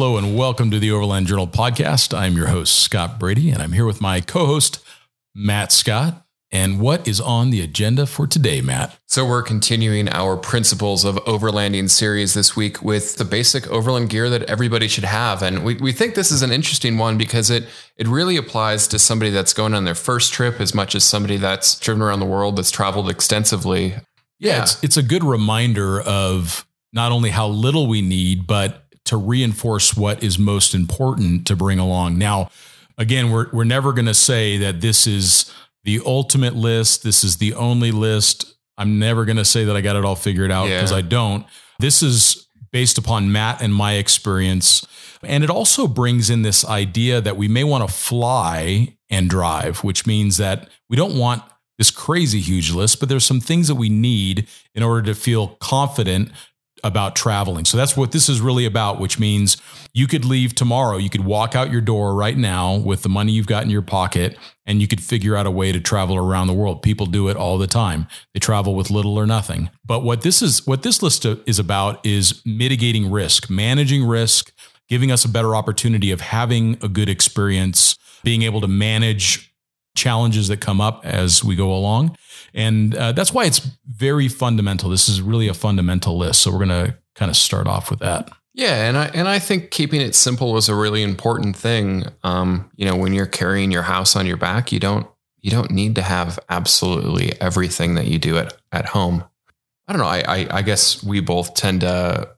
Hello and welcome to the Overland Journal podcast. I'm your host, Scott Brady, and I'm here with my co host, Matt Scott. And what is on the agenda for today, Matt? So, we're continuing our Principles of Overlanding series this week with the basic overland gear that everybody should have. And we, we think this is an interesting one because it, it really applies to somebody that's going on their first trip as much as somebody that's driven around the world, that's traveled extensively. Yeah, It's, it's a good reminder of not only how little we need, but to reinforce what is most important to bring along. Now, again, we're, we're never going to say that this is the ultimate list. This is the only list. I'm never going to say that I got it all figured out because Yeah. I don't. This is based upon Matt and my experience. And it also brings in this idea that we may want to fly and drive, which means that we don't want this crazy huge list, but there's some things that we need in order to feel confident about traveling. So that's what this is really about, which means you could leave tomorrow. You could walk out your door right now with the money you've got in your pocket and you could figure out a way to travel around the world. People do it all the time. They travel with little or nothing. But what this is what this list is about is mitigating risk, managing risk, giving us a better opportunity of having a good experience, being able to manage challenges that come up as we go along. And uh, that's why it's very fundamental. This is really a fundamental list. So we're going to kind of start off with that. Yeah, and I and I think keeping it simple is a really important thing. Um, you know, when you're carrying your house on your back, you don't you don't need to have absolutely everything that you do at at home. I don't know. I I, I guess we both tend to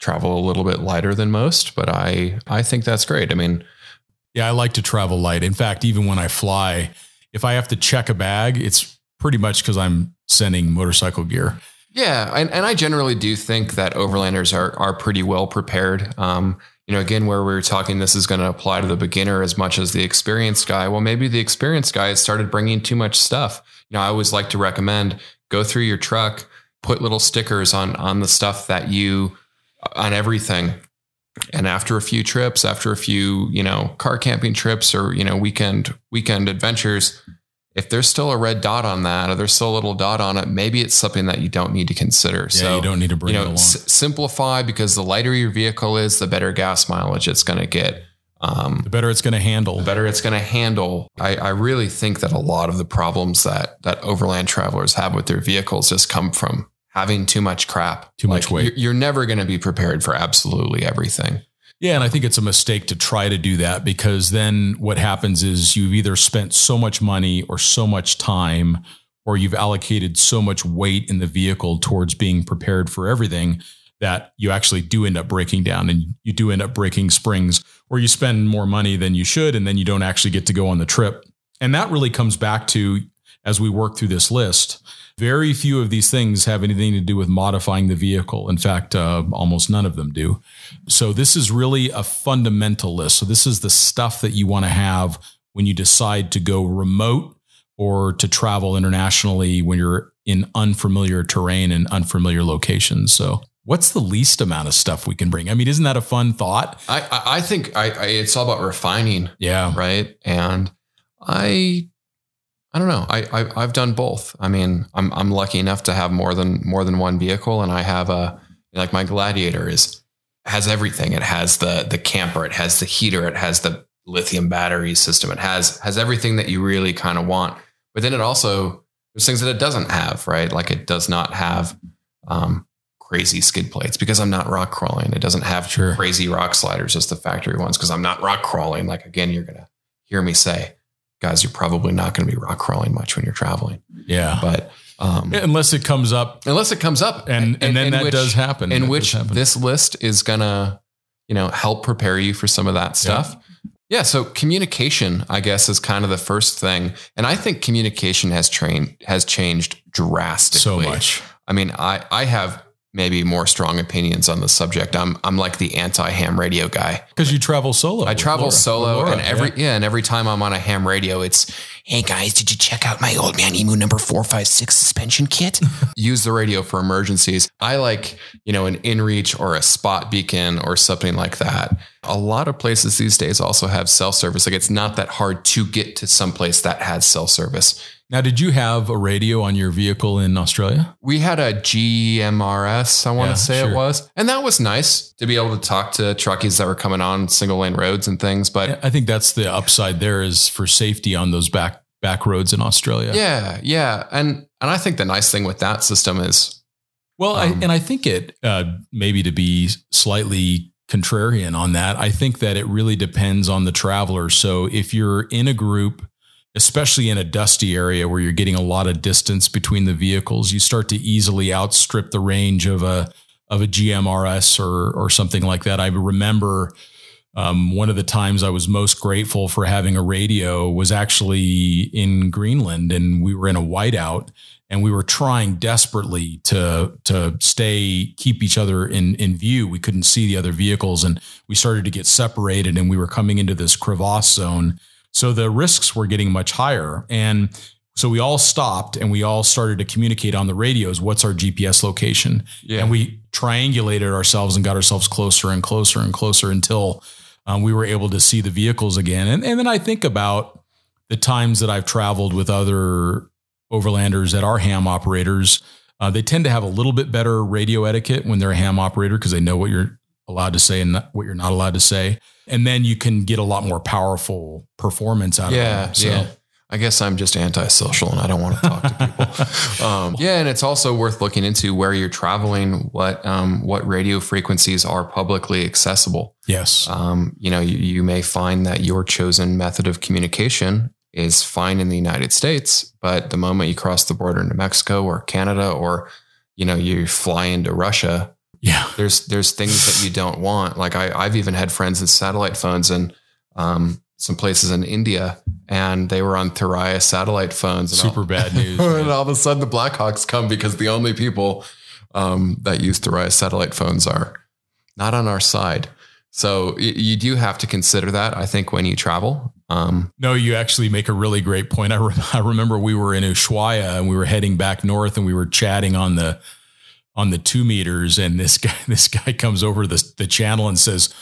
travel a little bit lighter than most, but I I think that's great. I mean, Yeah, I like to travel light. In fact, even when I fly, if I have to check a bag, it's pretty much because I'm sending motorcycle gear. Yeah, and, and I generally do think that overlanders are are pretty well prepared. Um, you know, again, where we were talking, this is going to apply to the beginner as much as the experienced guy. Well, maybe the experienced guy has started bringing too much stuff. You know, I always like to recommend go through your truck, put little stickers on on the stuff that you on everything. And after a few trips, after a few, you know, car camping trips or, you know, weekend weekend adventures, if there's still a red dot on that or there's still a little dot on it, maybe it's something that you don't need to consider. Yeah, so you don't need to bring you it know, along. s- simplify because the lighter your vehicle is, the better gas mileage it's going to get. Um, the better it's going to handle. the better it's going to handle. I, I really think that a lot of the problems that that overland travelers have with their vehicles just come from having too much crap, Too much weight. You're, you're never going to be prepared for absolutely everything. Yeah, and I think it's a mistake to try to do that because then what happens is you've either spent so much money or so much time or you've allocated so much weight in the vehicle towards being prepared for everything that you actually do end up breaking down and you do end up breaking springs or you spend more money than you should and then you don't actually get to go on the trip. And that really comes back to as we work through this list, very few of these things have anything to do with modifying the vehicle. In fact, uh, almost none of them do. So this is really a fundamental list. So this is the stuff that you want to have when you decide to go remote or to travel internationally when you're in unfamiliar terrain and unfamiliar locations. So what's the least amount of stuff we can bring? I mean, isn't that a fun thought? I, I, I think I, I, it's all about refining. Yeah. right? And I, I don't know. I, I I've done both. I mean, I'm I'm lucky enough to have more than more than one vehicle, and I have a like my Gladiator is has everything. It has the the camper, it has the heater, it has the lithium battery system, it has has everything that you really kind of want. But then it also there's things that it doesn't have, right? Like it does not have um, crazy skid plates because I'm not rock crawling. It doesn't have Sure. crazy rock sliders, as the factory ones because I'm not rock crawling. Like again, you're gonna hear me say, guys, you're probably not going to be rock crawling much when you're traveling. Yeah. But um, Unless it comes up unless it comes up, and, and, then that which- does happen. in That which happen. this list is gonna, you know, help prepare you for some of that stuff. Yeah. So communication, I guess, is kind of the first thing, and I think communication has trained has changed drastically. so much. I mean, I I have maybe more strong opinions on the subject. I'm I'm like the anti ham radio guy. Because you travel solo. I travel Laura- solo, Laura, and every yeah. yeah. and every time I'm on a ham radio, it's Hey guys, did you check out my old man emu number 456 suspension kit? use the radio for emergencies. I like you know an inReach or a spot beacon or something like that. A lot of places these days also have self service. Like it's not that hard to get to some place that has self service. Now, did you have a radio on your vehicle in Australia? We had a GMRS, I want Yeah, to say sure. it was. And that was nice to be able to talk to truckies that were coming on single lane roads and things. But I think that's the upside there is for safety on those back back roads in Australia. yeah, yeah. And and I think the nice thing with that system is Well, I, Um, and I think it uh, maybe to be slightly contrarian on that. I think that it really depends on the traveler. So if you're in a group, especially in a dusty area where you're getting a lot of distance between the vehicles, you start to easily outstrip the range of a of a GMRS or or something like that. I remember um, one of the times I was most grateful for having a radio was actually in Greenland, and we were in a whiteout, and we were trying desperately to to stay keep each other in in view. We couldn't see the other vehicles, and we started to get separated, and we were coming into this crevasse zone. So the risks were getting much higher, and so we all stopped and we all started to communicate on the radios. What's our GPS location? yeah. and we triangulated ourselves and got ourselves closer and closer and closer until um, we were able to see the vehicles again. And, and then I think about the times that I've traveled with other overlanders that are ham operators. Uh, they tend to have a little bit better radio etiquette when they're a ham operator because they know what you're allowed to say and what you're not allowed to say. And then you can get a lot more powerful performance out yeah, of them. So, yeah. I guess I'm just antisocial and I don't want to talk to people. um, yeah, and it's also worth looking into where you're traveling, what um, what radio frequencies are publicly accessible. yes. Um, you know, you, you may find that your chosen method of communication is fine in the United States, but the moment you cross the border into Mexico or Canada, or you know, you fly into Russia, yeah. there's there's things that you don't want. Like I, I've even had friends with satellite phones and um, some places in India, and they were on Thuraya satellite phones. And Super bad news. And all of a sudden, the Blackhawks come because the only people um, that use Thuraya satellite phones are not on our side. So y- you do have to consider that. I think when you travel. Um, No, you actually make a really great point. I, re- I remember we were in Ushuaia and we were heading back north and we were chatting on the on the two meters and this guy this guy comes over the the channel and says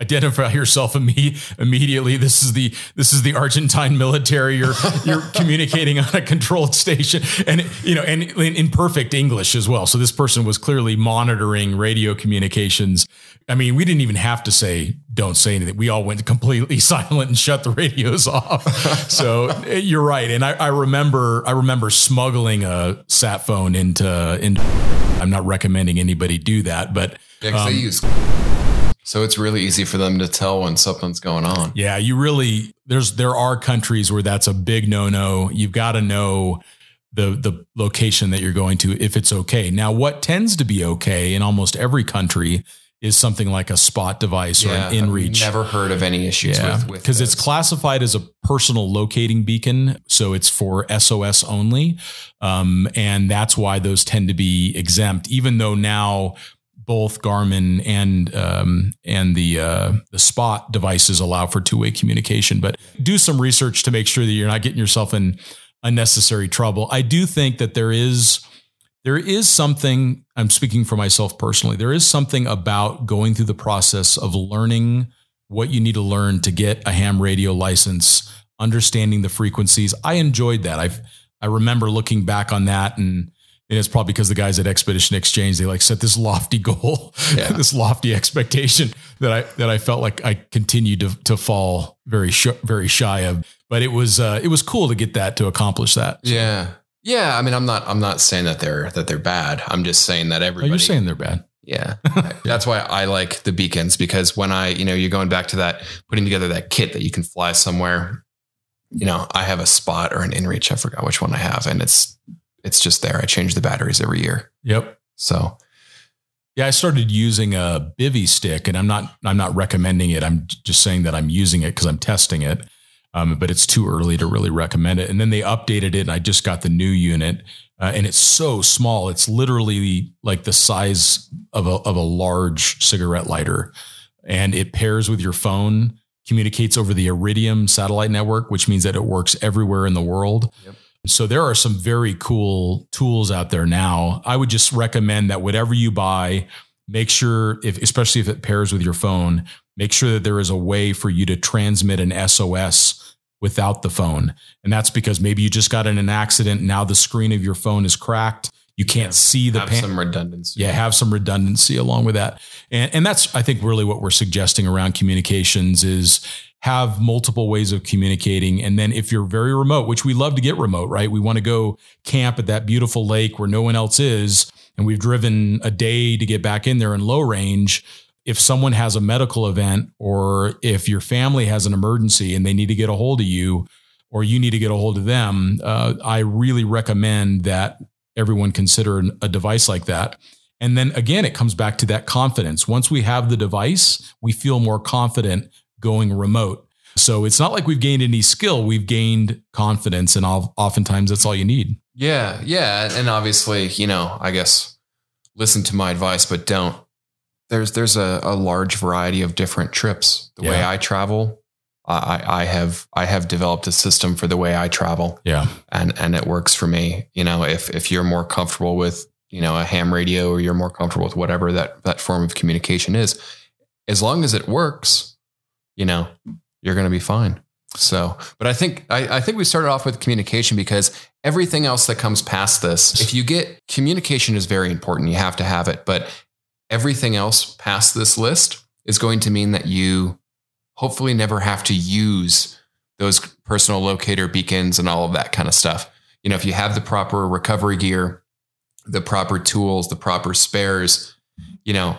identify yourself imme- immediately. This is the this is the argentine military. You're you're communicating on a controlled station. And you know and in, in perfect english as well. So this person was clearly monitoring radio communications i mean we didn't even have to say don't say anything we all went completely silent and shut the radios off so eh, you're right and I, I remember i remember smuggling a sat phone into into i'm not recommending anybody do that but yeah, Um, they use. So it's really easy for them to tell when something's going on. Yeah, you really there's there are countries where that's a big no-no. You've got to know the the location that you're going to if it's okay. Now, what tends to be okay in almost every country is something like a spot device or an inReach. I've never heard of any issues Yeah, with with because it's classified as a personal locating beacon, so it's for SOS only, um, and that's why those tend to be exempt. Even though now both Garmin and um, and the uh, the Spot devices allow for two way communication, but do some research to make sure that you're not getting yourself in unnecessary trouble. I do think that there is there is something I'm speaking for myself personally. There is something about going through the process of learning what you need to learn to get a ham radio license, understanding the frequencies. I enjoyed that. I've I remember looking back on that and and it's probably because the guys at Expedition Exchange they like set this lofty goal, Yeah. this lofty expectation that I that I felt like I continued to to fall very sh- very shy of. But it was uh, it was cool to get that to accomplish that. Yeah. Yeah. I mean, I'm not, I'm not saying that they're, that they're bad. I'm just saying that Oh, everybody, you're saying they're bad. yeah. That's why I like the beacons because when I, you know, you're going back to that, putting together that kit that you can fly somewhere, you know, I have a spot or an inReach. I forgot which one I have. And it's, it's just there. I change the batteries every year. Yep. So Yeah, I started using a bivy stick, and I'm not I'm not recommending it. I'm just saying that I'm using it because I'm testing it. Um, but it's too early to really recommend it. And then they updated it, and I just got the new unit, uh, and it's so small. It's literally like the size of a of a large cigarette lighter, and it pairs with your phone, communicates over the Iridium satellite network, which means that it works everywhere in the world. Yep. So there are some very cool tools out there now. I would just recommend that whatever you buy, make sure if especially if it pairs with your phone, make sure that there is a way for you to transmit an SOS without the phone. And that's because maybe you just got in an accident. Now the screen of your phone is cracked. You can't Yeah. see the have pan- some redundancy. yeah, have some redundancy along with that. And, and that's, I think, really what we're suggesting around communications is have multiple ways of communicating. And then if you're very remote, which we love to get remote, right? We want to go camp at that beautiful lake where no one else is. And we've driven a day to get back in there in low range. If someone has a medical event or if your family has an emergency and they need to get a hold of you or you need to get a hold of them, uh, I really recommend that everyone consider an- a device like that. And then again, it comes back to that confidence. Once we have the device, we feel more confident going remote. So it's not like we've gained any skill, we've gained confidence. And oftentimes that's all you need. Yeah, yeah, and obviously, you know, I guess listen to my advice, but don't. There's there's a, a large variety of different trips. The way I travel, I, I have I have developed a system for the way I travel, Yeah. and and it works for me. You know, if if you're more comfortable with you know a ham radio or you're more comfortable with whatever that that form of communication is, as long as it works, you know, you're going to be fine. So, but I think I, I think we started off with communication because everything else that comes past this, if you get communication is very important, you have to have it. But everything else past this list is going to mean that you hopefully never have to use those personal locator beacons and all of that kind of stuff. You know, if you have the proper recovery gear, the proper tools, the proper spares, you know,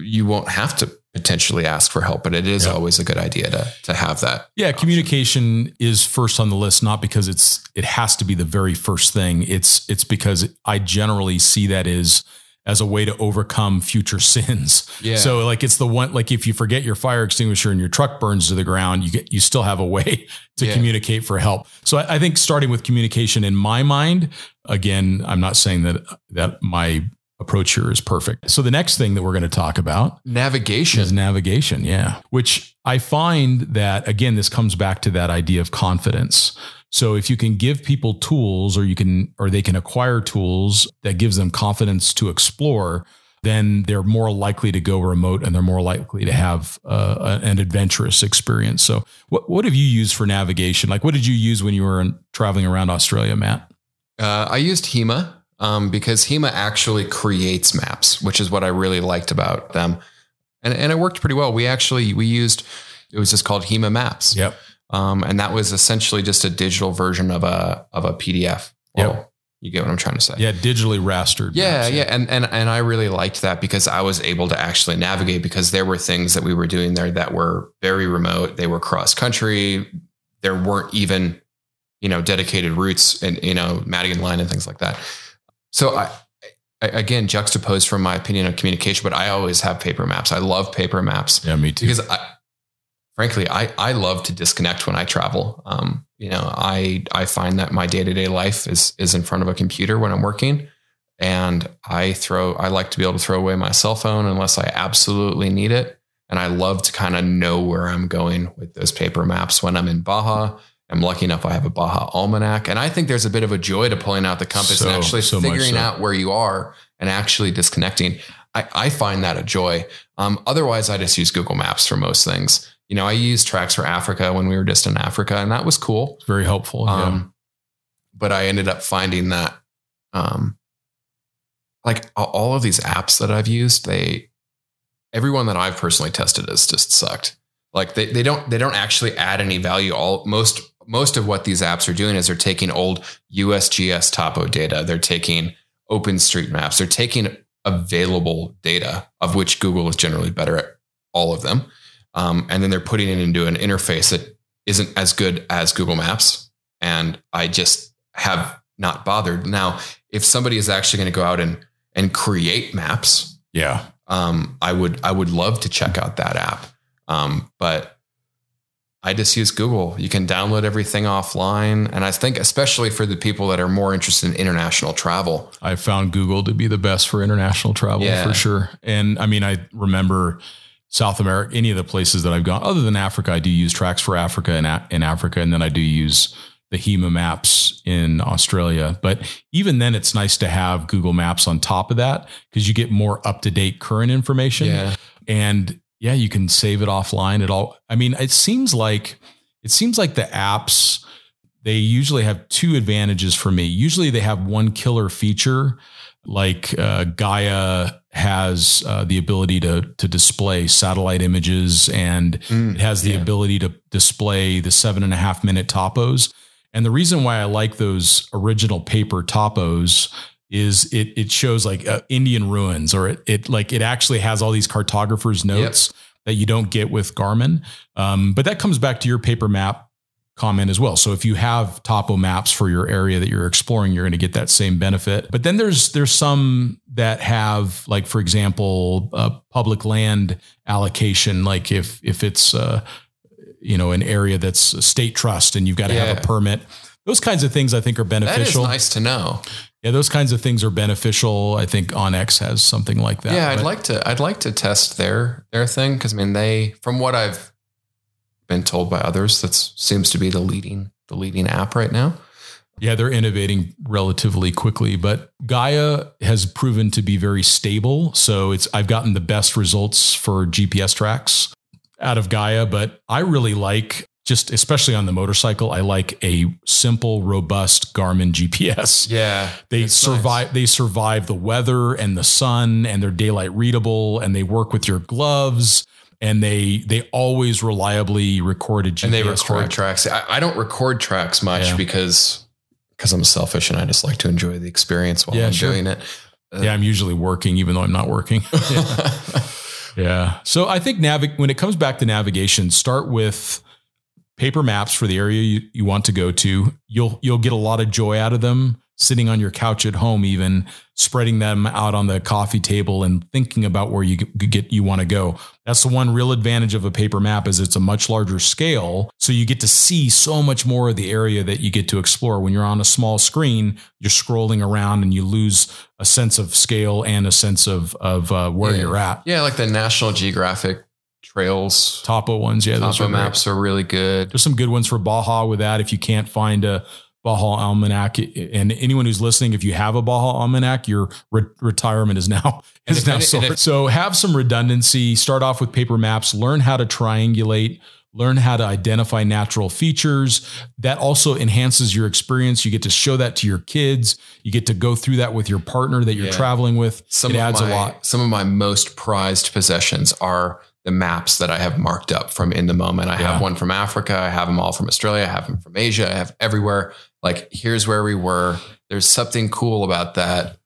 you won't have to potentially ask for help, but it is Yeah. always a good idea to to have that. Yeah, communication is first on the list, not because it's it has to be the very first thing. It's it's because I generally see that as as a way to overcome future sins. Yeah. So like it's the one like if you forget your fire extinguisher and your truck burns to the ground, you get you still have a way to Yeah. communicate for help. So I, I think starting with communication in my mind, again, I'm not saying that that my approach here is perfect. So the next thing that we're going to talk about navigation. is navigation, yeah. Which I find that again, this comes back to that idea of confidence. So if you can give people tools or you can or they can acquire tools that gives them confidence to explore, then they're more likely to go remote and they're more likely to have uh, an adventurous experience. So what what have you used for navigation? Like what did you use when you were in, traveling around Australia, Matt? Uh, I used HEMA um, because HEMA actually creates maps, which is what I really liked about them, and and it worked pretty well. We actually we used it was just called HEMA Maps, Yep. Um, and that was essentially just a digital version of a of a PDF. Well, Yep. you get what I'm trying to say. Yeah, digitally rastered. Yeah, maps, yeah, and and and I really liked that because I was able to actually navigate because there were things that we were doing there that were very remote. They were cross country. There weren't even, you know, dedicated routes and you know Madigan line and things like that. So I, I again juxtaposed from my opinion of communication, but I always have paper maps. I love paper maps Yeah, me too. because I, frankly, I, I love to disconnect when I travel. Um, you know, I, I find that my day to day life is, is in front of a computer when I'm working and I throw, I like to be able to throw away my cell phone unless I absolutely need it. And I love to kind of know where I'm going with those paper maps when I'm in Baja. I'm lucky enough I have a Baja almanac. And I think there's a bit of a joy to pulling out the compass So- and actually so figuring so. out where you are and actually disconnecting. I, I find that a joy. Um, otherwise, I just use Google Maps for most things. You know, I used Tracks for Africa when we were just in Africa, and that was cool. It's very helpful. yeah. Um, but I ended up finding that, um, like all of these apps that I've used, they, everyone that I've personally tested has just sucked. Like they, they don't they don't actually add any value. All most most of what these apps are doing is they're taking old USGS topo data. They're taking open street OpenStreetMaps. They're taking available data of which Google is generally better at all of them, um, and then they're putting it into an interface that isn't as good as Google Maps. And I just have not bothered. Now, if somebody is actually going to go out and and create maps, yeah. um, I would I would love to check out that app. Um, but I just use Google. You can download everything offline, and I think especially for the people that are more interested in international travel. I found Google to be the best for international travel Yeah. for sure. And I mean, I remember South America, any of the places that I've gone, other than Africa, I do use Tracks for Africa in, A- in Africa. And then I do use the HEMA maps in Australia. But even then, it's nice to have Google Maps on top of that because you get more up to date current information. Yeah, And yeah, you can save it offline. It all, I mean, it seems like it seems like the apps they usually have two advantages for me. Usually they have one killer feature, like uh, Gaia has uh, the ability to to display satellite images, and Mm, it has the yeah. ability to display the seven and a half minute topos. And the reason why I like those original paper topos is it it shows like uh, Indian ruins, or it it like it actually has all these cartographers notes that you don't get with Garmin. Um, but that comes back to your paper map comment as well. So if you have topo maps for your area that you're exploring, you're going to get that same benefit. But then there's there's some that have like for example, uh, public land allocation. Like if if it's uh, you know an area that's a state trust and you've got to have a permit. Those kinds of things I think are That is beneficial. nice to know. Yeah, those kinds of things are beneficial. I think OnX has something like that. yeah, I'd But- like to. I'd like to test their their thing because I mean, they from what I've been told by others, that seems to be the leading the leading app right now. Yeah, they're innovating relatively quickly, but Gaia has proven to be very stable. So it's I've gotten the best results for GPS tracks out of Gaia, but I really like just especially on the motorcycle, I like a simple, robust Garmin GPS. Yeah, They survive they survive the weather and the sun and they're daylight readable and they work with your gloves and they they always reliably record a GPS and they record track. tracks. I, I don't record tracks much Yeah. because because I'm selfish and I just like to enjoy the experience while Yeah, I'm sure. doing it. Yeah, I'm usually working even though I'm not working. Yeah. So I think navig- when it comes back to navigation, start with paper maps for the area you, you want to go to. You'll you'll get a lot of joy out of them sitting on your couch at home, even spreading them out on the coffee table and thinking about where you get you want to go. That's the one real advantage of a paper map is it's a much larger scale. So you get to see so much more of the area that you get to explore. When you're on a small screen, you're scrolling around and you lose a sense of scale and a sense of of uh, where Yeah. you're at. yeah, like the National Geographic trails. Topo ones, yeah, those Topo are great. maps are really good. There's some good ones for Baja with that. If you can't find a Baja Almanac, and anyone who's listening, if you have a Baja Almanac, your re- retirement is now is if now sold. So have some redundancy. Start off with paper maps. Learn how to triangulate. Learn how to identify natural features. That also enhances your experience. You get to show that to your kids. You get to go through that with your partner that you're Yeah. traveling with. Some it adds my, a lot. Some of my most prized possessions are the maps that I have marked up from in the moment. I Yeah. have one from Africa. I have them all from Australia. I have them from Asia. I have everywhere. Like, here's where we were. There's something cool about that,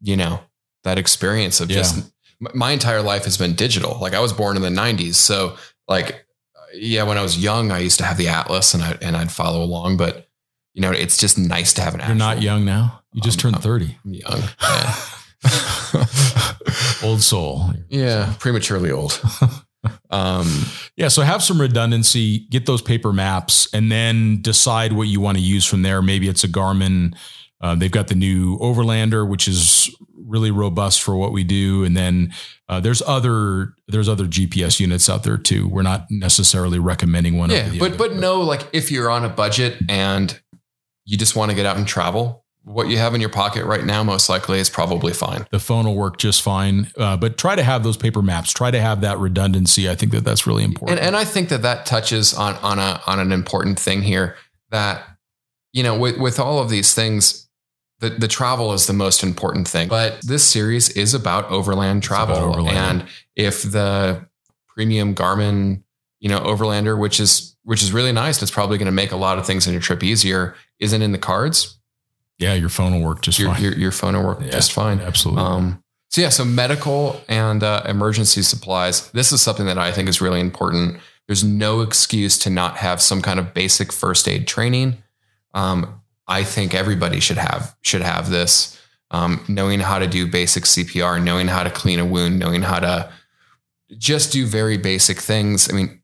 you know, that experience of just m- my entire life has been digital. Like, I was born in the 90s. So, like, yeah, when I was young, I used to have the Atlas and, I, and I'd follow along. But, you know, it's just nice to have an You're not young now. You just Um, turned 30. I'm young. Yeah. Old soul. Yeah, prematurely old. um, Yeah, so have some redundancy, get those paper maps, and then decide what you want to use from there. Maybe it's a Garmin. Uh, they've got the new Overlander, which is really robust for what we do, and then uh, there's other there's other GPS units out there too. We're not necessarily recommending one. yeah, but other. but no, like if you're on a budget and you just want to get out and travel, what you have in your pocket right now most likely is probably fine. the phone will work just fine. Uh, but try to have those paper maps. Try to have that redundancy. I think that that's really important. And and I think that that touches on on a on an important thing here that you know with with all of these things. The, the travel is the most important thing, but this series is about overland travel. about overland. And if the premium Garmin, you know, Overlander, which is which is really nice, and it's probably going to make a lot of things in your trip easier, isn't in the cards. Yeah, your phone will work just Your, fine. your your phone will work Yeah. just fine. Absolutely. Um, so yeah, so medical and uh, emergency supplies. This is something that I think is really important. There's no excuse to not have some kind of basic first aid training. Um, I think everybody should have should have this. Um, knowing how to do basic CPR, knowing how to clean a wound, knowing how to just do very basic things. I mean,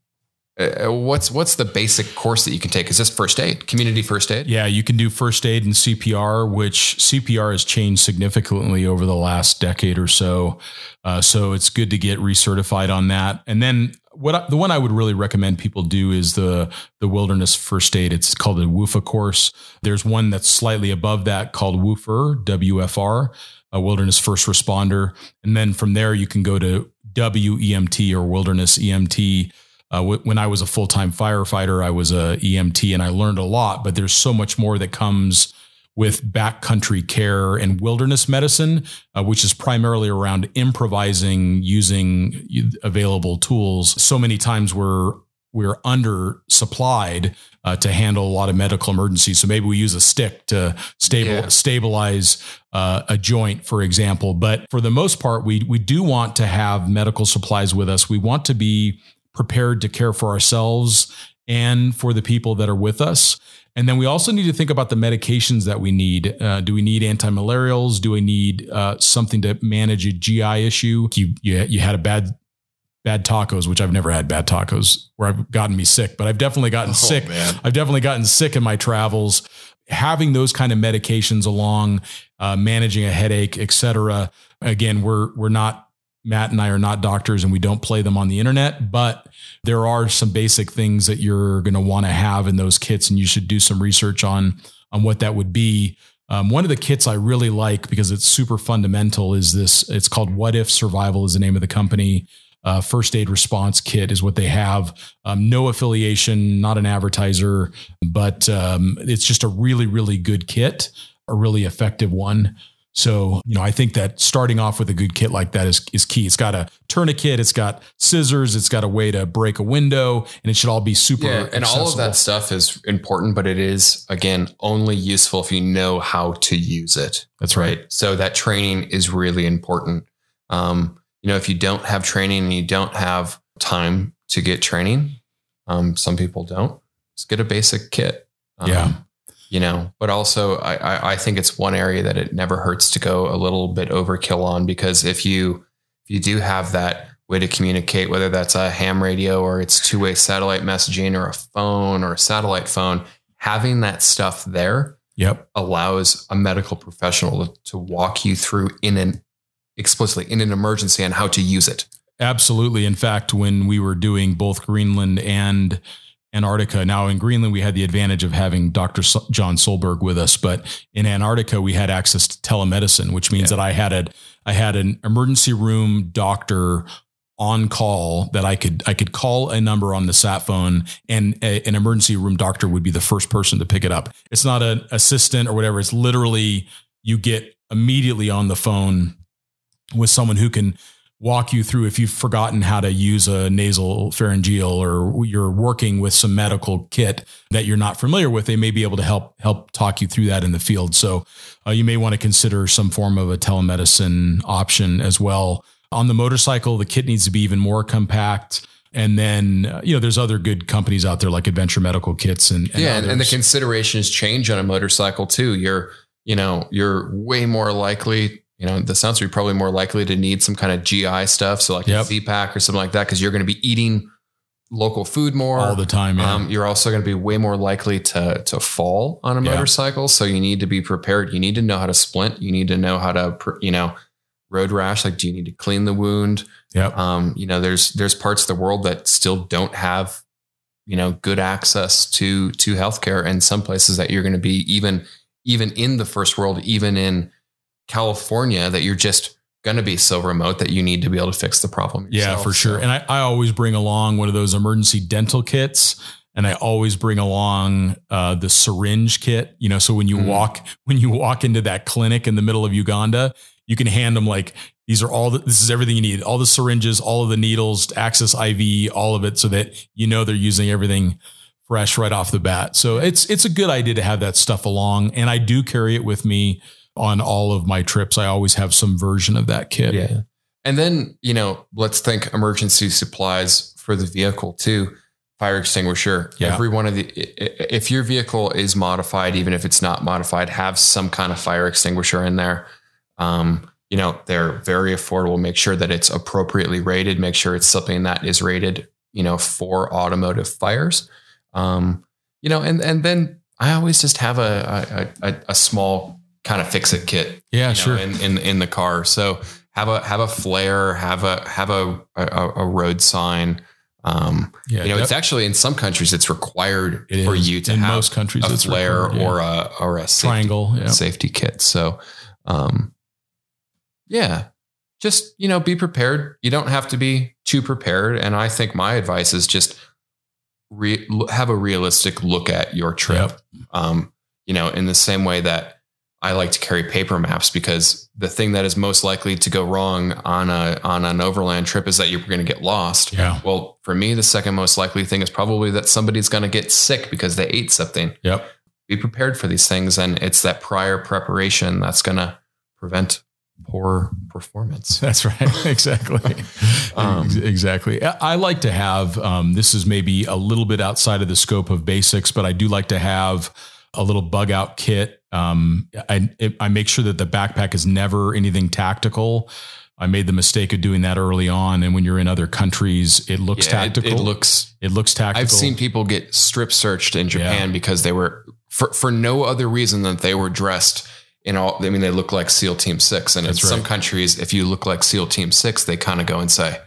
uh, what's what's the basic course that you can take? Is this first aid, community first aid? Yeah, you can do first aid and CPR, which CPR has changed significantly over the last decade or so. Uh, so it's good to get recertified on that. And then what I, the one I would really recommend people do is the the wilderness first aid. It's called the WUFA course. There's one that's slightly above that called WUFR, WFR, a wilderness first responder. And then from there you can go to WEMT or wilderness EMT. Uh, w- when I was a full time firefighter, I was a EMT and I learned a lot, but there's so much more that comes with backcountry care and wilderness medicine, uh, which is primarily around improvising using available tools. So many times we're we're under supplied uh, to handle a lot of medical emergencies. So maybe we use a stick to stable yeah. stabilize uh, a joint, for example. But for the most part, we we do want to have medical supplies with us. We want to be prepared to care for ourselves and for the people that are with us. And then we also need to think about the medications that we need. Uh, do we need antimalarials? Do we need uh, something to manage a GI issue? You, you, you had a bad bad tacos, which I've never had bad tacos where I've gotten me sick, but I've definitely gotten oh, sick. Man. I've definitely gotten sick in my travels. Having those kind of medications along, uh, managing a headache, etc. Again, we're we're not Matt and I are not doctors and we don't play them on the internet, but there are some basic things that you're going to want to have in those kits, and you should do some research on on what that would be. Um, one of the kits I really like because it's super fundamental is this. It's called What If Survival is the name of the company uh, first aid response kit is what they have. Um, no affiliation, not an advertiser, but um, it's just a really, really good kit, a really effective one. So, you know, I think that starting off with a good kit like that is, is key. It's got a tourniquet, it's got scissors, it's got a way to break a window, and it should all be super. Yeah, and all of that stuff is important, but it is again only useful if you know how to use it. That's right. right? So that training is really important. Um, you know, if you don't have training and you don't have time to get training, um, some people don't. Just get a basic kit. Um, yeah. You know, but also I, I, I think it's one area that it never hurts to go a little bit overkill on because if you if you do have that way to communicate, whether that's a ham radio or it's two way satellite messaging or a phone or a satellite phone, having that stuff there yep. allows a medical professional to, to walk you through in an explicitly in an emergency and how to use it. Absolutely. In fact, when we were doing both Greenland and Antarctica, now in Greenland, we had the advantage of having Dr. John Solberg with us, but in Antarctica, we had access to telemedicine, which means yeah. that I had a, I had an emergency room doctor on call that I could I could call a number on the sat phone and a, an emergency room doctor would be the first person to pick it up. It's not an assistant or whatever. It's literally you get immediately on the phone with someone who can walk you through if you've forgotten how to use a nasal pharyngeal or you're working with some medical kit that you're not familiar with they may be able to help help talk you through that in the field. So uh, you may want to consider some form of a telemedicine option as well. On the motorcycle the kit needs to be even more compact. And then uh, you know there's other good companies out there like adventure medical kits and, and yeah and the considerations change on a motorcycle too. You're you know you're way more likely you know, the sounds are probably more likely to need some kind of GI stuff. So like yep. a Z-Pak or something like that, because you're going to be eating local food more all the time. Yeah. Um, you're also going to be way more likely to to fall on a yeah. motorcycle. So you need to be prepared. You need to know how to splint. You need to know how to, you know, road rash. Like, do you need to clean the wound? Yeah. Um, you know, there's there's parts of the world that still don't have, you know, good access to to healthcare, and some places that you're going to be even even in the first world, even in California that you're just going to be so remote that you need to be able to fix the problem. Yourself, yeah, for sure. And I, I always bring along one of those emergency dental kits and I always bring along uh, the syringe kit. You know, so when you mm walk when you walk into that clinic in the middle of Uganda, you can hand them like these are all the, this is everything you need, all the syringes, all of the needles, access IV, all of it, so that you know they're using everything fresh right off the bat. So it's it's a good idea to have that stuff along, and I do carry it with me on all of my trips. I always have some version of that kit. Yeah. And then, you know, let's think emergency supplies for the vehicle too. Fire extinguisher. Yeah. Every one of the, if your vehicle is modified, even if it's not modified, have some kind of fire extinguisher in there. Um, you know, they're very affordable. Make sure that it's appropriately rated. Make sure it's something that is rated, you know, for automotive fires. Um, you know, and and then I always just have a a, a, a small kind of fix it kit. Yeah, sure. Know, in, in in the car. So have a have a flare, have a have a a, a road sign. Um, yeah, you know, it's actually in some countries it's required it for you to in have most countries a flare yeah. or a or a safety, triangle yeah. safety kit. So, um, yeah, just you know, be prepared. You don't have to be too prepared. And I think my advice is just re- have a realistic look at your trip. Yep. Um, you know, in the same way that I like to carry paper maps because the thing that is most likely to go wrong on a on an overland trip is that you're going to get lost. Yeah. Well, for me, the second most likely thing is probably that somebody's going to get sick because they ate something. Yep. Be prepared for these things, and it's that prior preparation that's going to prevent poor performance. That's right. exactly. Um, exactly. I I like to have, um, this is maybe a little bit outside of the scope of basics, but I do like to have a little bug out kit. Um, I, it, I make sure that the backpack is never anything tactical. I made the mistake of doing that early on. And when you're in other countries, it looks Yeah, tactical. It, looks. It looks tactical. I've seen people get strip searched in Japan Yeah. because they were for for no other reason than they were dressed in all. I mean, they look like SEAL Team Six, and That's in some countries, if you look like SEAL Team Six, they kind of go and say,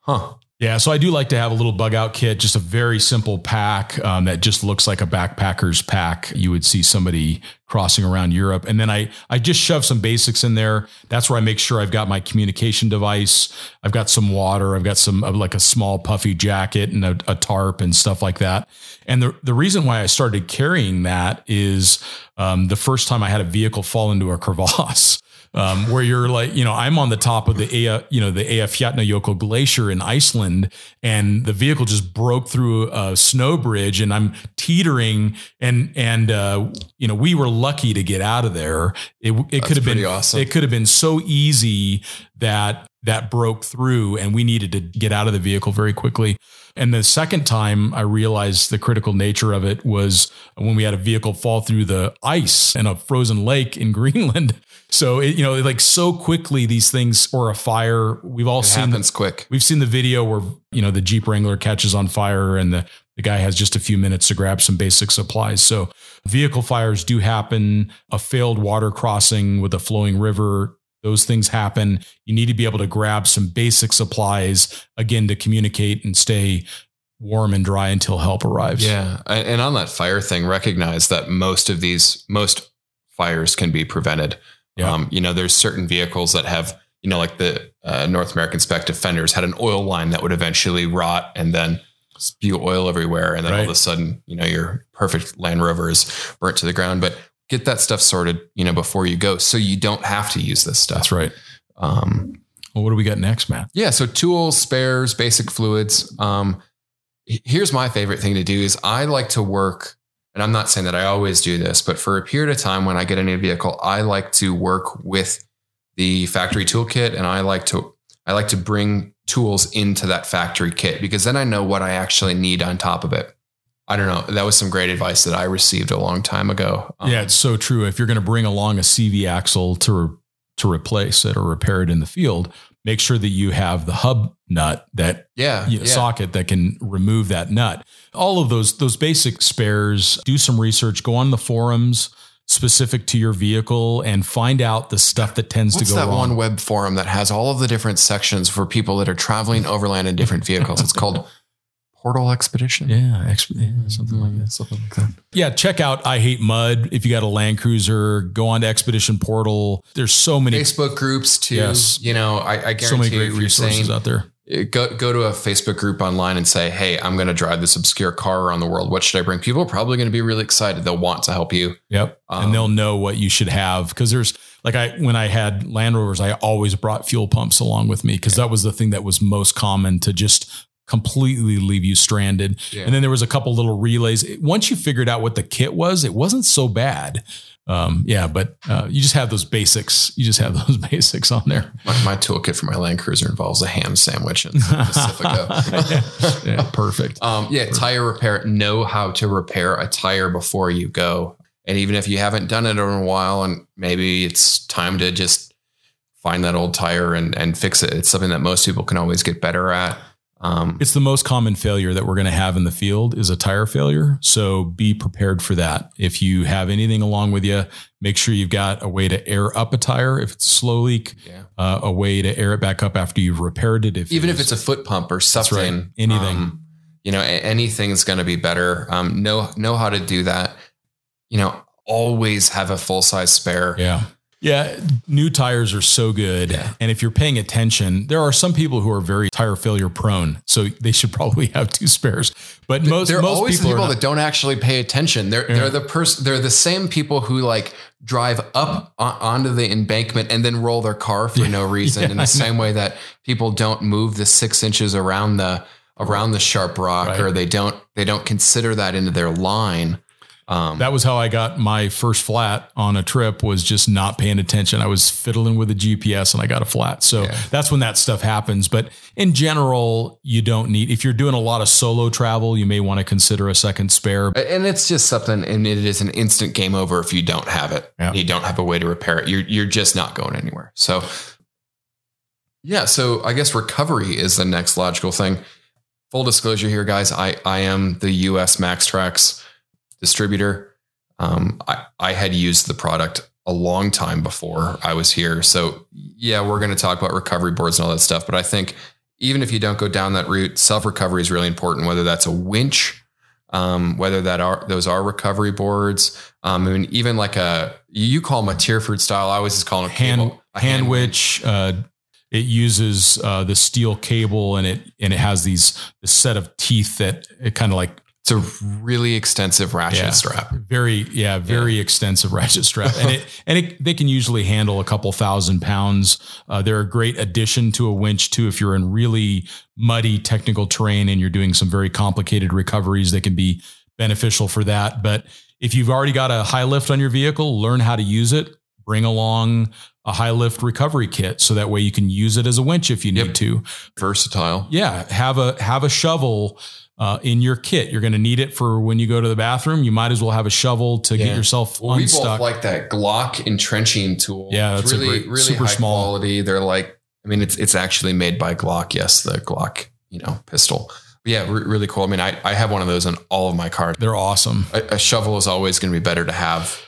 "Huh." Yeah, so I do like to have a little bug out kit, just a very simple pack um, that just looks like a backpacker's pack. You would see somebody crossing around Europe, and then I I just shove some basics in there. That's where I make sure I've got my communication device. I've got some water. I've got some uh, like a small puffy jacket and a, a tarp and stuff like that. And the the reason why I started carrying that is um, the first time I had a vehicle fall into a crevasse um, where you're like, you know, I'm on the top of the Ea, you know, the Eyjafjallajökull glacier in Iceland, and the vehicle just broke through a snow bridge, and I'm teetering, and and uh, you know, we were lucky to get out of there. It it could have been awesome. It could have been so easy that that broke through, and we needed to get out of the vehicle very quickly. And the second time I realized the critical nature of it was when we had a vehicle fall through the ice in a frozen lake in Greenland. So it, you know, like so quickly these things or a fire. We've all It seen happens quick. we've seen the video where you know the Jeep Wrangler catches on fire and the the guy has just a few minutes to grab some basic supplies. So vehicle fires do happen. A failed water crossing with a flowing river. Those things happen. You need to be able to grab some basic supplies again to communicate and stay warm and dry until help arrives. Yeah, and on that fire thing, recognize that most of these most fires can be prevented. Yeah. Um, you know, there's certain vehicles that have, you know, like the uh, North American Spec Defenders had an oil line that would eventually rot and then spew oil everywhere, and then all of a sudden, you know, your perfect Land Rover is burnt to the ground. But get that stuff sorted, you know, before you go, so you don't have to use this stuff. That's right. Um, Well, what do we got next, Matt? yeah. So tools, spares, basic fluids. Um, here's my favorite thing to do is I like to work, and I'm not saying that I always do this, but for a period of time when I get a new vehicle, I like to work with the factory toolkit, and I like to I like to bring tools into that factory kit because then I know what I actually need on top of it. I don't know. That was some great advice that I received a long time ago. Um, yeah, it's so true. If you're going to bring along a CV axle to re- to replace it or repair it in the field, make sure that you have the hub nut that yeah, you know, yeah. socket that can remove that nut. All of those those basic spares. Do some research. Go on the forums specific to your vehicle and find out the stuff that tends What's to go that wrong. one web forum that has all of the different sections for people that are traveling overland in different vehicles? It's called Portal Expedition. yeah, exp- yeah, something like that. Something like that. Yeah, check out I Hate Mud. If you got a Land Cruiser, go on to Expedition Portal. There's so many Facebook groups too. Yes. You know, I, I guarantee so many great you're resources saying, out there. uh, go go to a Facebook group online and say, "Hey, I'm going to drive this obscure car around the world. What should I bring?" People are probably going to be really excited. They'll want to help you. Yep. Um, and they'll know what you should have because there's like I when I had Land Rovers, I always brought fuel pumps along with me because that was the thing that was most common to just completely leave you stranded. Yeah. And then there was a couple little relays. Once you figured out what the kit was, it wasn't so bad. Um, yeah, but uh, you just have those basics. You just have those basics on there. My, my toolkit for my Land Cruiser involves a ham sandwich and some Pacifico. yeah, perfect. Um, yeah, tire repair. Know how to repair a tire before you go. And even if you haven't done it in a while, and maybe it's time to just find that old tire and, and fix it. It's something that most people can always get better at. Um, It's the most common failure that we're going to have in the field is a tire failure. So be prepared for that. If you have anything along with you, make sure you've got a way to air up a tire if it's slow leak, yeah. uh, a way to air it back up after you've repaired it. If Even it if it's a foot pump or right. something, Anything. um, you know, anything's going to be better. Um, know know how to do that. You know, always have a full size spare. yeah, Yeah, new tires are so good. Yeah. And if you're paying attention, there are some people who are very tire failure prone, so they should probably have two spares. But most there are most always people, people, that don't actually pay attention. They're they're the person. They're the same people who like drive up on, onto the embankment and then roll their car for no reason. Yeah, in the same way that people don't move the six inches around the around the sharp rock, Right. or they don't they don't consider that into their line. Um, that was how I got my first flat on a trip was just not paying attention. I was fiddling with the GPS and I got a flat. So Yeah. that's when that stuff happens. But in general, you don't need if you're doing a lot of solo travel, you may want to consider a second spare. and it's just something, and it is an instant game over if you don't have it. Yeah. You don't have a way to repair it. You're you're just not going anywhere. So, yeah. So I guess recovery is the next logical thing. Full disclosure here, guys. I I am the U.S. MAXTRAX distributor. Um, I I had used the product a long time before I was here. So yeah, we're going to talk about recovery boards and all that stuff. But I think even if you don't go down that route, self recovery is really important. Whether that's a winch, um, whether that are those are recovery boards, um, mean, even like a you call them a Tirfor style. I always just call them a hand cable, a hand witch. Uh, it uses uh, the steel cable and it and it has these this set of teeth that it kind of like It's a really extensive ratchet Yeah. strap. very yeah very extensive ratchet strap and it and it they can usually handle a couple thousand pounds. Uh, they're a great addition to a winch too if you're in really muddy technical terrain and you're doing some very complicated recoveries. They can be beneficial for that. But if you've already got a high lift on your vehicle, learn how to use it. Bring along a high lift recovery kit so that way you can use it as a winch if you need Yep. to. Versatile. Yeah, have a have a shovel uh, in your kit. You're going to need it for when you go to the bathroom. You might as well have a shovel to Yeah. get yourself Well, we unstuck. both like that Glock entrenching tool. Yeah, it's that's really great- really super high small. quality. They're like, I mean, it's it's actually made by Glock. Yes, the Glock, you know, pistol. But yeah, re- really cool. I mean, I I have one of those on all of my cars. They're awesome. A, a shovel is always going to be better to have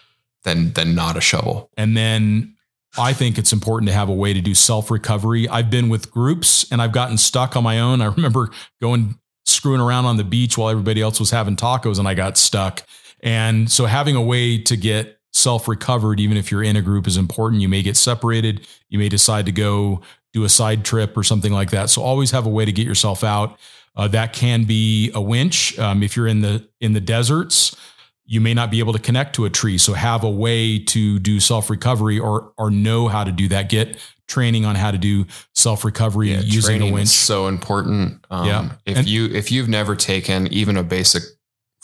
than than not a shovel. And then I think it's important to have a way to do self recovery. I've been with groups and I've gotten stuck on my own. I remember going screwing around on the beach while everybody else was having tacos and I got stuck. And so having a way to get self recovered, even if you're in a group, is important. You may get separated. You may decide to go do a side trip or something like that. So always have a way to get yourself out. Uh, that can be a winch. Um, if you're in the in the deserts, you may not be able to connect to a tree. So have a way to do self recovery or or know how to do that. Get training on how to do self recovery using a winch. is so important. Um, Yeah. If And- you if you've never taken even a basic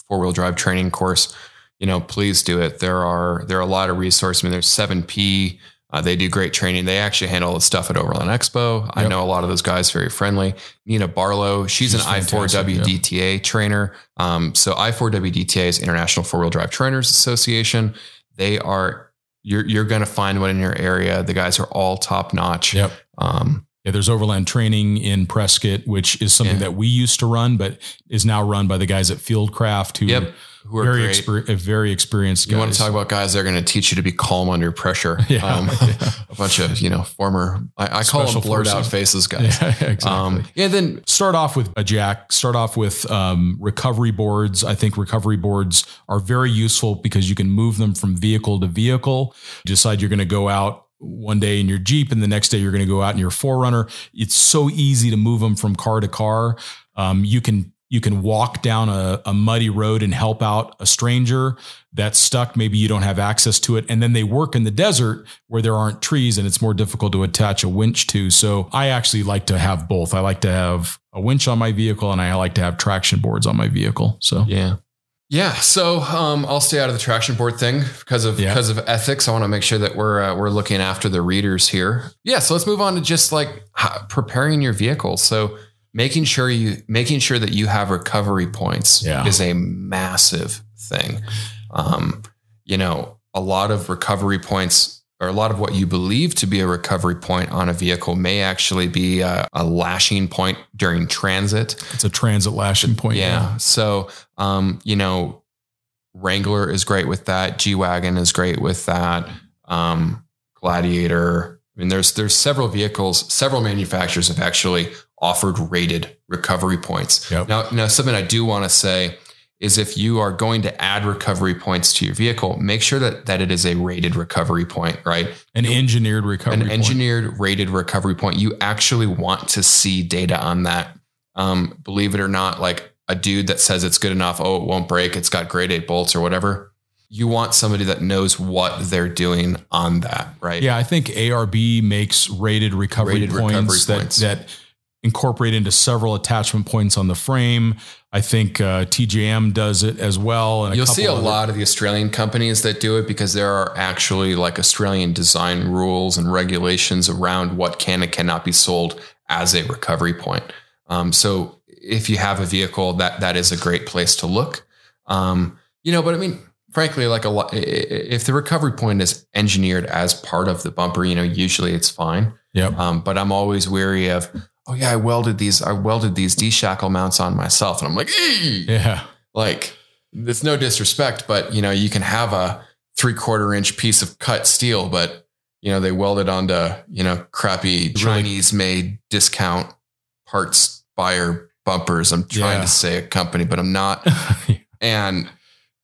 four wheel drive training course, you know, please do it. There are there are a lot of resources. I mean, there's seven P. Uh, they do great training. They actually handle the stuff at Overland Expo. I know a lot of those guys very friendly. Nena Barlow, she's, She's an I4W fantastic, DTA trainer. Um, so I4WDTA is International Four Wheel Drive Trainers Association. They are you're you're going to find one in your area. The guys are all top notch. Yep. Um, Yeah, there's overland training in Prescott, which is something Yeah. that we used to run, but is now run by the guys at Fieldcraft who Yep. Who are very exper- very experienced guys. You want to talk about guys that are going to teach you to be calm under pressure. Yeah. Um, a bunch of, you know, former, I, I call them blurred out faces guys. yeah, exactly. Um, yeah, then start off with a jack start off with um, recovery boards i think recovery boards are very useful because you can move them from vehicle to vehicle you decide you're going to go out one day in your jeep and the next day you're going to go out in your 4Runner it's so easy to move them from car to car um, you can you can walk down a, a muddy road and help out a stranger that's stuck maybe you don't have access to it and then they work in the desert where there aren't trees and it's more difficult to attach a winch to so i actually like to have both i like to have a winch on my vehicle and i like to have traction boards on my vehicle so yeah. Yeah, so um, I'll stay out of the traction board thing because of Yeah. because of ethics. I want to make sure that we're uh, we're looking after the readers here. Yeah, so let's move on to just like preparing your vehicle. So making sure you making sure that you have recovery points Yeah. is a massive thing. Um, you know, a lot of recovery points or a lot of what you believe to be a recovery point on a vehicle may actually be a, a lashing point during transit. it's a transit lashing point Yeah. So, um, you know, Wrangler is great with that. G Wagon is great with that. Um, Gladiator. I mean, there's there's several vehicles, several manufacturers have actually offered rated recovery points. Yep. Now, now something I do want to say is if you are going to add recovery points to your vehicle, make sure that that it is a rated recovery point, right? An engineered recovery An point. engineered rated recovery point. You actually want to see data on that. Um, believe it or not, like a dude that says it's good enough, oh, it won't break, it's got grade eight bolts or whatever. You want somebody that knows what they're doing on that, right? Yeah, I think ARB makes rated recovery Rated points, recovery that, points. that incorporate into several attachment points on the frame. I think uh, TJM does it as well. And You'll see a other- lot of the Australian companies that do it because there are actually like Australian design rules and regulations around what can and cannot be sold as a recovery point. Um, so if you have a vehicle, that that is a great place to look. Um, you know, but I mean, frankly, like a lot, if the recovery point is engineered as part of the bumper, you know, usually it's fine. Yep. Um, but I'm always wary of, oh yeah, I welded these, I welded these D shackle mounts on myself, and I'm like, "Eee!" Yeah. like it's no disrespect, but you know, you can have a three quarter inch piece of cut steel, but you know, they welded onto, you know, crappy Chinese made discount parts buyer bumpers. I'm trying Yeah. to say a company, but I'm not. And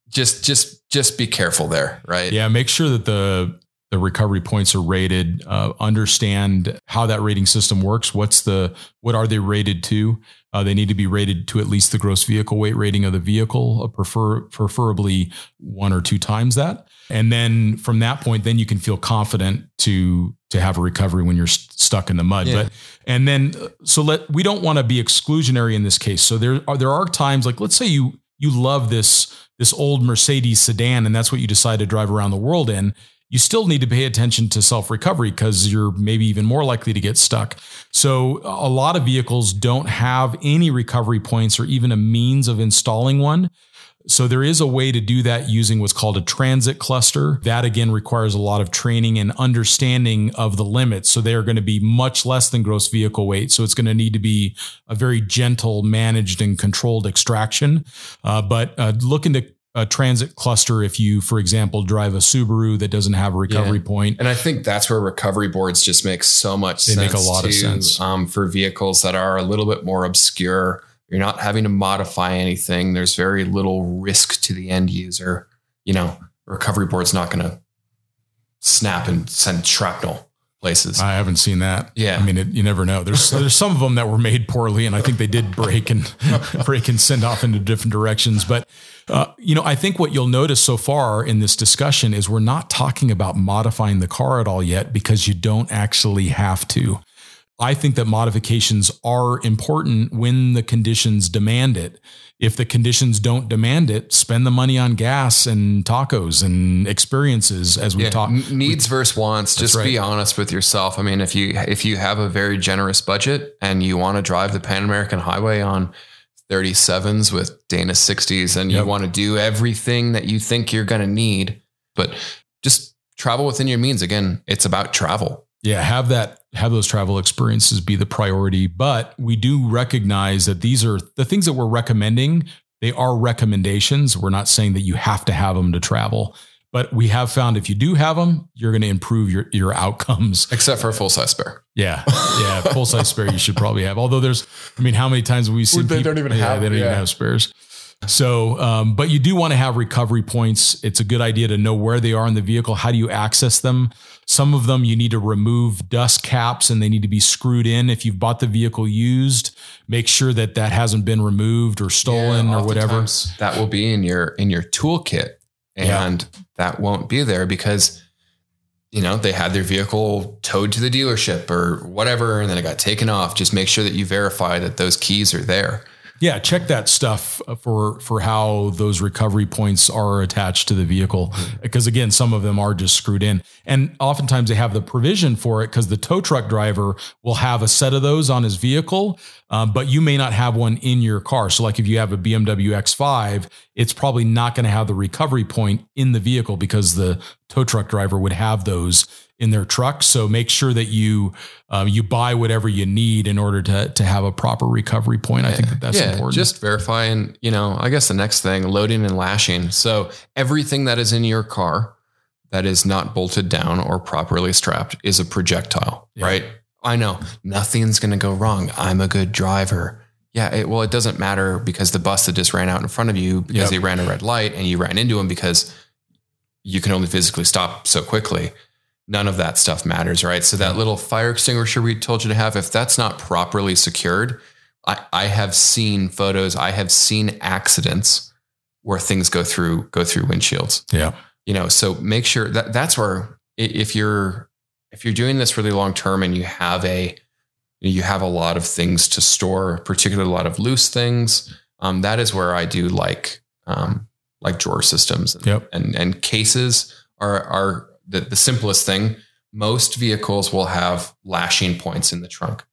just just just be careful there, right? yeah. Make sure that the the recovery points are rated. Uh, understand how that rating system works. What's the what are they rated to? Uh, they need to be rated to at least the gross vehicle weight rating of the vehicle, uh, prefer preferably one or two times that. And then from that point, then you can feel confident to to have a recovery when you're st- stuck in the mud. Yeah. But and then uh, so let we don't want to be exclusionary in this case. So there are there are times like let's say you you love this this old Mercedes sedan and that's what you decide to drive around the world in. You still need to pay attention to self recovery because you're maybe even more likely to get stuck. So a lot of vehicles don't have any recovery points or even a means of installing one. So there is a way to do that using what's called a transit cluster. That again requires a lot of training and understanding of the limits. So they are going to be much less than gross vehicle weight. So it's going to need to be a very gentle, managed, and controlled extraction. Uh, but uh, look into a transit cluster if you, for example, drive a Subaru that doesn't have a recovery Yeah. point. And I think that's where recovery boards just make so much They sense. make a lot of sense. um, for vehicles that are a little bit more obscure. You're not having to modify anything. There's very little risk to the end user. You know, recovery board's not going to snap and send shrapnel places. I haven't seen that. Yeah. I mean, it, you never know. There's there's some of them that were made poorly, and I think they did break and break and send off into different directions. But uh, you know, I think what you'll notice so far in this discussion is we're not talking about modifying the car at all yet because you don't actually have to. I think that modifications are important when the conditions demand it. If the conditions don't demand it, spend the money on gas and tacos and experiences, as we Yeah, talked. n- needs versus wants. Just be honest with yourself. I mean, if you if you have a very generous budget and you want to drive the Pan American Highway on 37s with Dana 60s and you want to do everything that you think you're going to need, but just travel within your means. Again, it's about travel. yeah have that have those travel experiences be the priority but we do recognize that these are the things that we're recommending they are recommendations. We're not saying that you have to have them to travel but we have found if you do have them you're going to improve your your outcomes. Except for a full size spare. yeah yeah full size spare you should probably have although there's i mean how many times have we seen They people- don't even yeah, have- they don't even have spares so, um, but you do want to have recovery points. It's a good idea to know where they are in the vehicle. How do you access them? Some of them you need to remove dust caps and they need to be screwed in. If you've bought the vehicle used, make sure that that hasn't been removed or stolen Yeah, or whatever. That will be in your in your toolkit, Yeah. and that won't be there because you know they had their vehicle towed to the dealership or whatever, and then it got taken off. Just make sure that you verify that those keys are there. Yeah, check that stuff for for how those recovery points are attached to the vehicle because again, some of them are just screwed in. And oftentimes they have the provision for it because the tow truck driver will have a set of those on his vehicle, um, but you may not have one in your car. So like if you have a BMW X5, it's probably not going to have the recovery point in the vehicle because the tow truck driver would have those in their truck. So make sure that you um, you buy whatever you need in order to to have a proper recovery point. I think that that's yeah, important. just verifying, you know, I guess the next thing, loading and lashing. So everything that is in your car that is not bolted down or properly strapped is a projectile, Yeah. right? I know nothing's going to go wrong. I'm a good driver. Yeah, it, well, it doesn't matter because the bus that just ran out in front of you because Yep. they ran a red light and you ran into him because you can only physically stop so quickly. None of that stuff matters, right? So that little fire extinguisher we told you to have, if that's not properly secured, I, I have seen photos, I have seen accidents where things go through go through windshields Yeah. you know so make sure that that's where if you're if you're doing this really long term and you have a you have a lot of things to store particularly a lot of loose things um, that is where i do like um, like drawer systems and, Yep. and and cases are are the, the simplest thing most vehicles will have lashing points in the trunk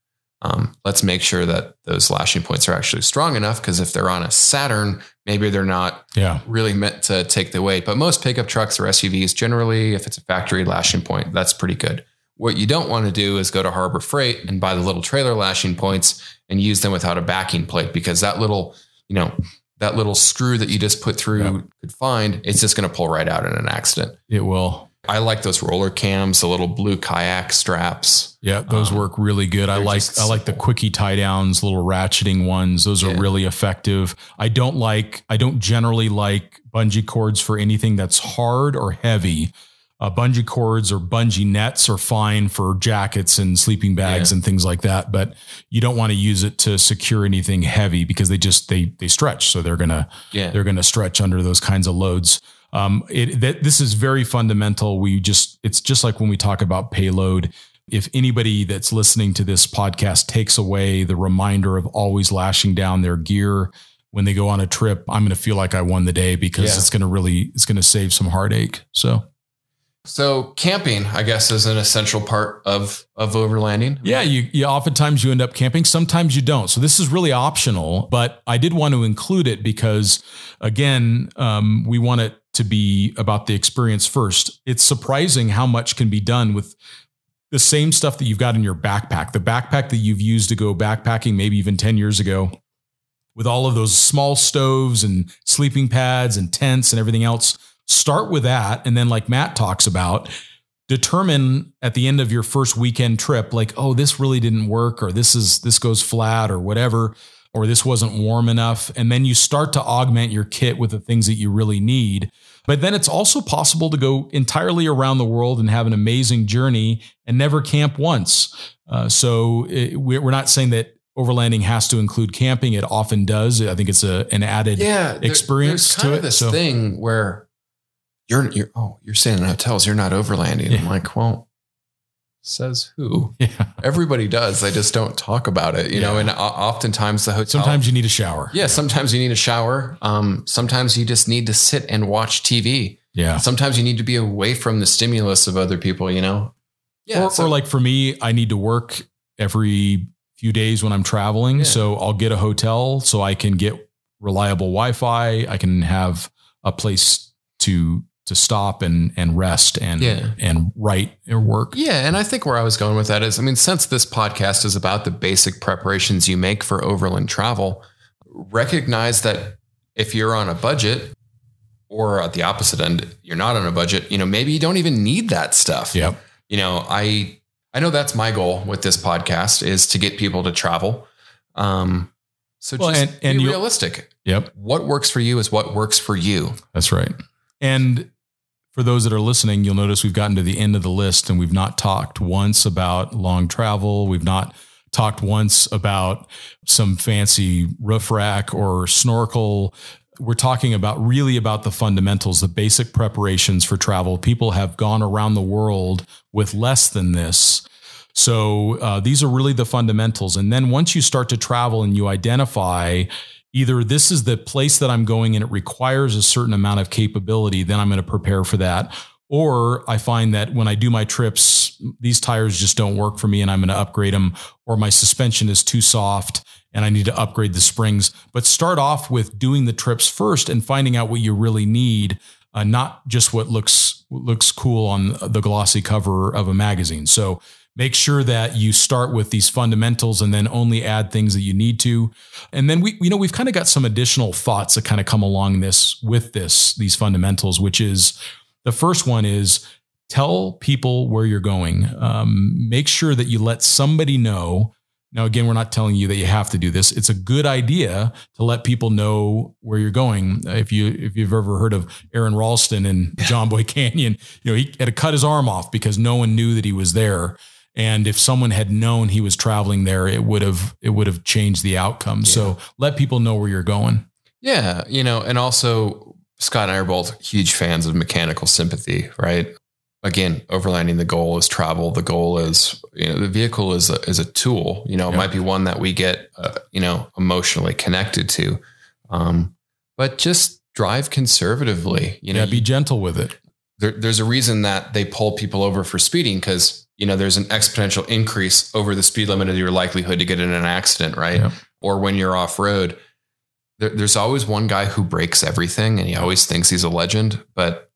um, let's make sure that those lashing points are actually strong enough because if they're on a saturn maybe they're not Yeah. really meant to take the weight. But most pickup trucks or SUVs, generally, if it's a factory lashing point, that's pretty good. What you don't want to do is go to Harbor Freight and buy the little trailer lashing points and use them without a backing plate because that little, you know, that little screw that you just put through Yep. could find, it's just going to pull right out in an accident. It will. I like those roller cams, the little blue kayak straps. Yeah, those Um, work really good. I like I like the quickie tie downs, little ratcheting ones. Those are really effective. I don't like I don't generally like bungee cords for anything that's hard or heavy. Uh, bungee cords or bungee nets are fine for jackets and sleeping bags Yeah. and things like that, but you don't want to use it to secure anything heavy because they just they they stretch, so they're gonna Yeah. they're going to stretch under those kinds of loads. Um, it, that, this is very fundamental. We just, it's just like when we talk about payload. If anybody that's listening to this podcast takes away the reminder of always lashing down their gear when they go on a trip, I'm going to feel like I won the day because Yeah. it's going to really, it's going to save some heartache. So So camping, I guess, is an essential part of of overlanding. Yeah, you, you oftentimes you end up camping, sometimes you don't. So this is really optional, but I did want to include it because, again, um, we want it to be about the experience first. It's surprising how much can be done with the same stuff that you've got in your backpack, the backpack that you've used to go backpacking, maybe even ten years ago. With all of those small stoves and sleeping pads and tents and everything else, start with that. And then, like Matt talks about, determine at the end of your first weekend trip like oh this really didn't work or this is this goes flat or whatever or this wasn't warm enough and then you start to augment your kit with the things that you really need. But then it's also possible to go entirely around the world and have an amazing journey and never camp once. Uh, so it, we're we're not saying that overlanding has to include camping. It often does. I think it's a, an added yeah there- experience kind to of it, this so- thing where you're you're oh you're staying in hotels. You're not overlanding. I'm like well says who. Yeah. Everybody does. They just don't talk about it you know and oftentimes the hotel sometimes you need a shower. Yeah sometimes you need a shower. Um sometimes you just need to sit and watch tv yeah. Sometimes you need to be away from the stimulus of other people you know? Or, so- or like for me, I need to work every few days when I'm traveling. Yeah. So I'll get a hotel so I can get reliable Wi-Fi. I can have a place to to stop and and rest and Yeah. and write or work. Yeah, and I think where I was going with that is, I mean, since this podcast is about the basic preparations you make for overland travel, recognize that if you're on a budget or at the opposite end, you're not on a budget, you know, maybe you don't even need that stuff. Yep. You know, I I know that's my goal with this podcast is to get people to travel. Um so Well, just and- and be realistic. Yep. What works for you is what works for you. That's right. And for those that are listening, you'll notice we've gotten to the end of the list and we've not talked once about long travel. We've not talked once about some fancy roof rack or snorkel. We're talking about really about the fundamentals, the basic preparations for travel. People have gone around the world with less than this. So uh, these are really the fundamentals. And then once you start to travel and you identify either this is the place that I'm going and it requires a certain amount of capability, then I'm going to prepare for that. Or I find that when I do my trips, these tires just don't work for me and I'm going to upgrade them, or my suspension is too soft and I need to upgrade the springs. But start off with doing the trips first and finding out what you really need, uh, not just what looks looks cool on the glossy cover of a magazine. So make sure that you start with these fundamentals and then only add things that you need to. And then we, you know, we've kind of got some additional thoughts that kind of come along this with this, these fundamentals, which is the first one is tell people where you're going. Um, make sure that you let somebody know Now, again, we're not telling you that you have to do this. It's a good idea to let people know where you're going. If you if you've ever heard of Aron Ralston and John Boy Canyon, you know he had to cut his arm off because no one knew that he was there. And if someone had known he was traveling there, it would have it would have changed the outcome. Yeah. So let people know where you're going. Yeah, you know, and also Scott and I are both huge fans of mechanical sympathy, right? again, overlanding the goal is travel. The goal is, you know, the vehicle is a, is a tool, you know, it might be one that we get, uh, you know, emotionally connected to. Um, but just drive conservatively, you know, yeah, be gentle with it. There, there's a reason that they pull people over for speeding because, you know, there's an exponential increase over the speed limit of your likelihood to get in an accident, right? Yeah. Or when you're off road, there, there's always one guy who breaks everything and he always thinks he's a legend, but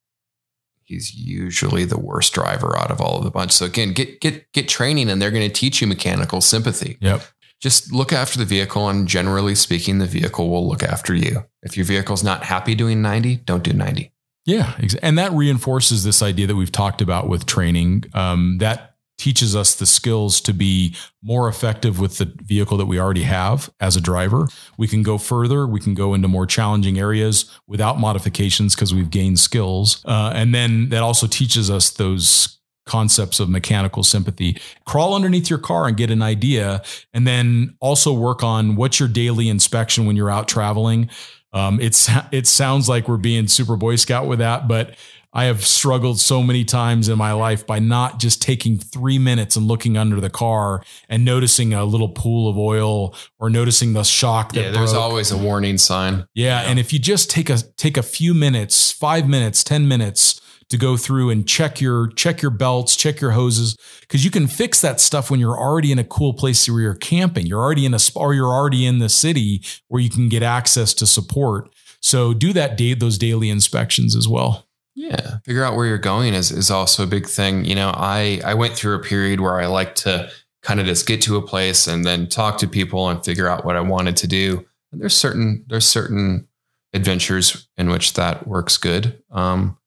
he's usually the worst driver out of all of the bunch. So again, get get get training and they're going to teach you mechanical sympathy. Yep. Just look after the vehicle and generally speaking the vehicle will look after you. If your vehicle's not happy doing 90, don't do 90. Yeah, and that reinforces this idea that we've talked about with training. Um, that teaches us the skills to be more effective with the vehicle that we already have as a driver. We can go further. We can go into more challenging areas without modifications because we've gained skills. Uh, and then that also teaches us those concepts of mechanical sympathy. Crawl underneath your car and get an idea, and then also work on what's your daily inspection when you're out traveling. Um, it's it sounds like we're being super Boy Scout with that, but I have struggled so many times in my life by not just taking three minutes and looking under the car and noticing a little pool of oil or noticing the shock. yeah, there's broke. always a warning sign. Yeah, yeah, and if you just take a take a few minutes, five minutes, ten minutes to go through and check your check your belts, check your hoses, because you can fix that stuff when you're already in a cool place where you're camping. You're already in a or you're already in the city where you can get access to support. So do that day those daily inspections as well. Yeah, figure out where you're going is is also a big thing. You know, I I went through a period where I like to kind of just get to a place and then talk to people and figure out what I wanted to do. And there's certain there's certain adventures in which that works good. Um,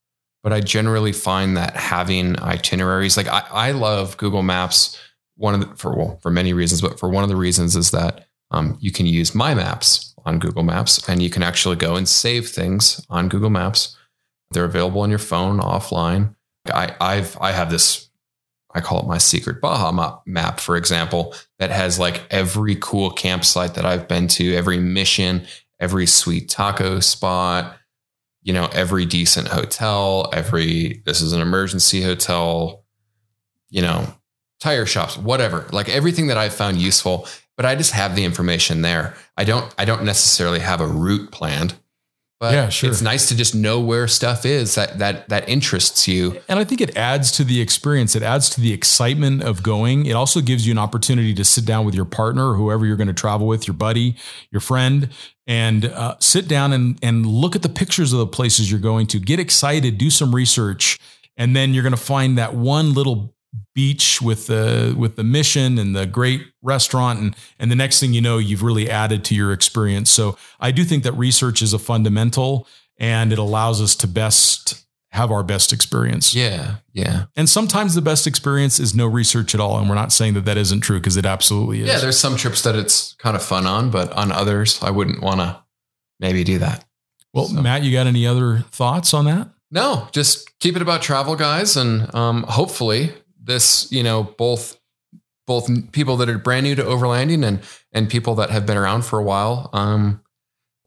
but I generally find that having itineraries, like I, I love Google Maps. One of the, for well, for many reasons, but for one of the reasons is that um, you can use my maps on Google Maps, and you can actually go and save things on Google Maps. They're available on your phone offline. I, I've I have this I call it my secret Baja map, for example, that has like every cool campsite that I've been to, every mission, every sweet taco spot, you know, every decent hotel, every this is an emergency hotel, you know, tire shops, whatever. Like everything that I've found useful, but I just have the information there. I don't I don't necessarily have a route planned. But yeah, sure. it's nice to just know where stuff is that that that interests you. And I think it adds to the experience. It adds to the excitement of going. It also gives you an opportunity to sit down with your partner, whoever you're going to travel with, your buddy, your friend, and uh, sit down and and look at the pictures of the places you're going to. Get excited, do some research, and then you're going to find that one little beach with the with the mission and the great restaurant. And and the next thing you know you've really added to your experience. So i do think that research is a fundamental and it allows us to best have our best experience. Yeah yeah. And sometimes the best experience is no research at all. And we're not saying that that isn't true because it absolutely is. Yeah there's some trips that it's kind of fun on but on others i wouldn't want to maybe do that. Well so. matt you got any other thoughts on that? No, just keep it about travel, guys, and um, hopefully this, you know, both both people that are brand new to overlanding and and people that have been around for a while um,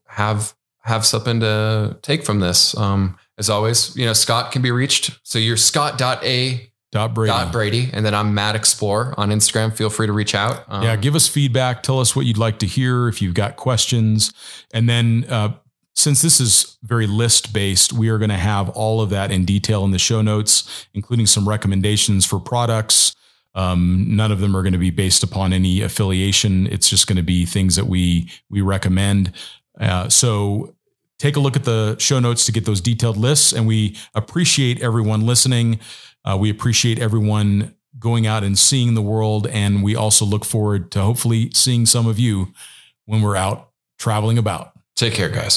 have have something to take from this. Um, as always, you know, Scott can be reached. So you're scott.a Dot Brady. Dot Brady. And then I'm Matt Explore on Instagram. Feel free to reach out. Um, yeah, give us feedback. Tell us what you'd like to hear if you've got questions. And then uh, since this is very list based, we are going to have all of that in detail in the show notes, including some recommendations for products. Um, none of them are going to be based upon any affiliation. It's just going to be things that we we recommend. Uh, so take a look at the show notes to get those detailed lists. And we appreciate everyone listening. Uh, we appreciate everyone going out and seeing the world. And we also look forward to hopefully seeing some of you when we're out traveling about. Take care, guys.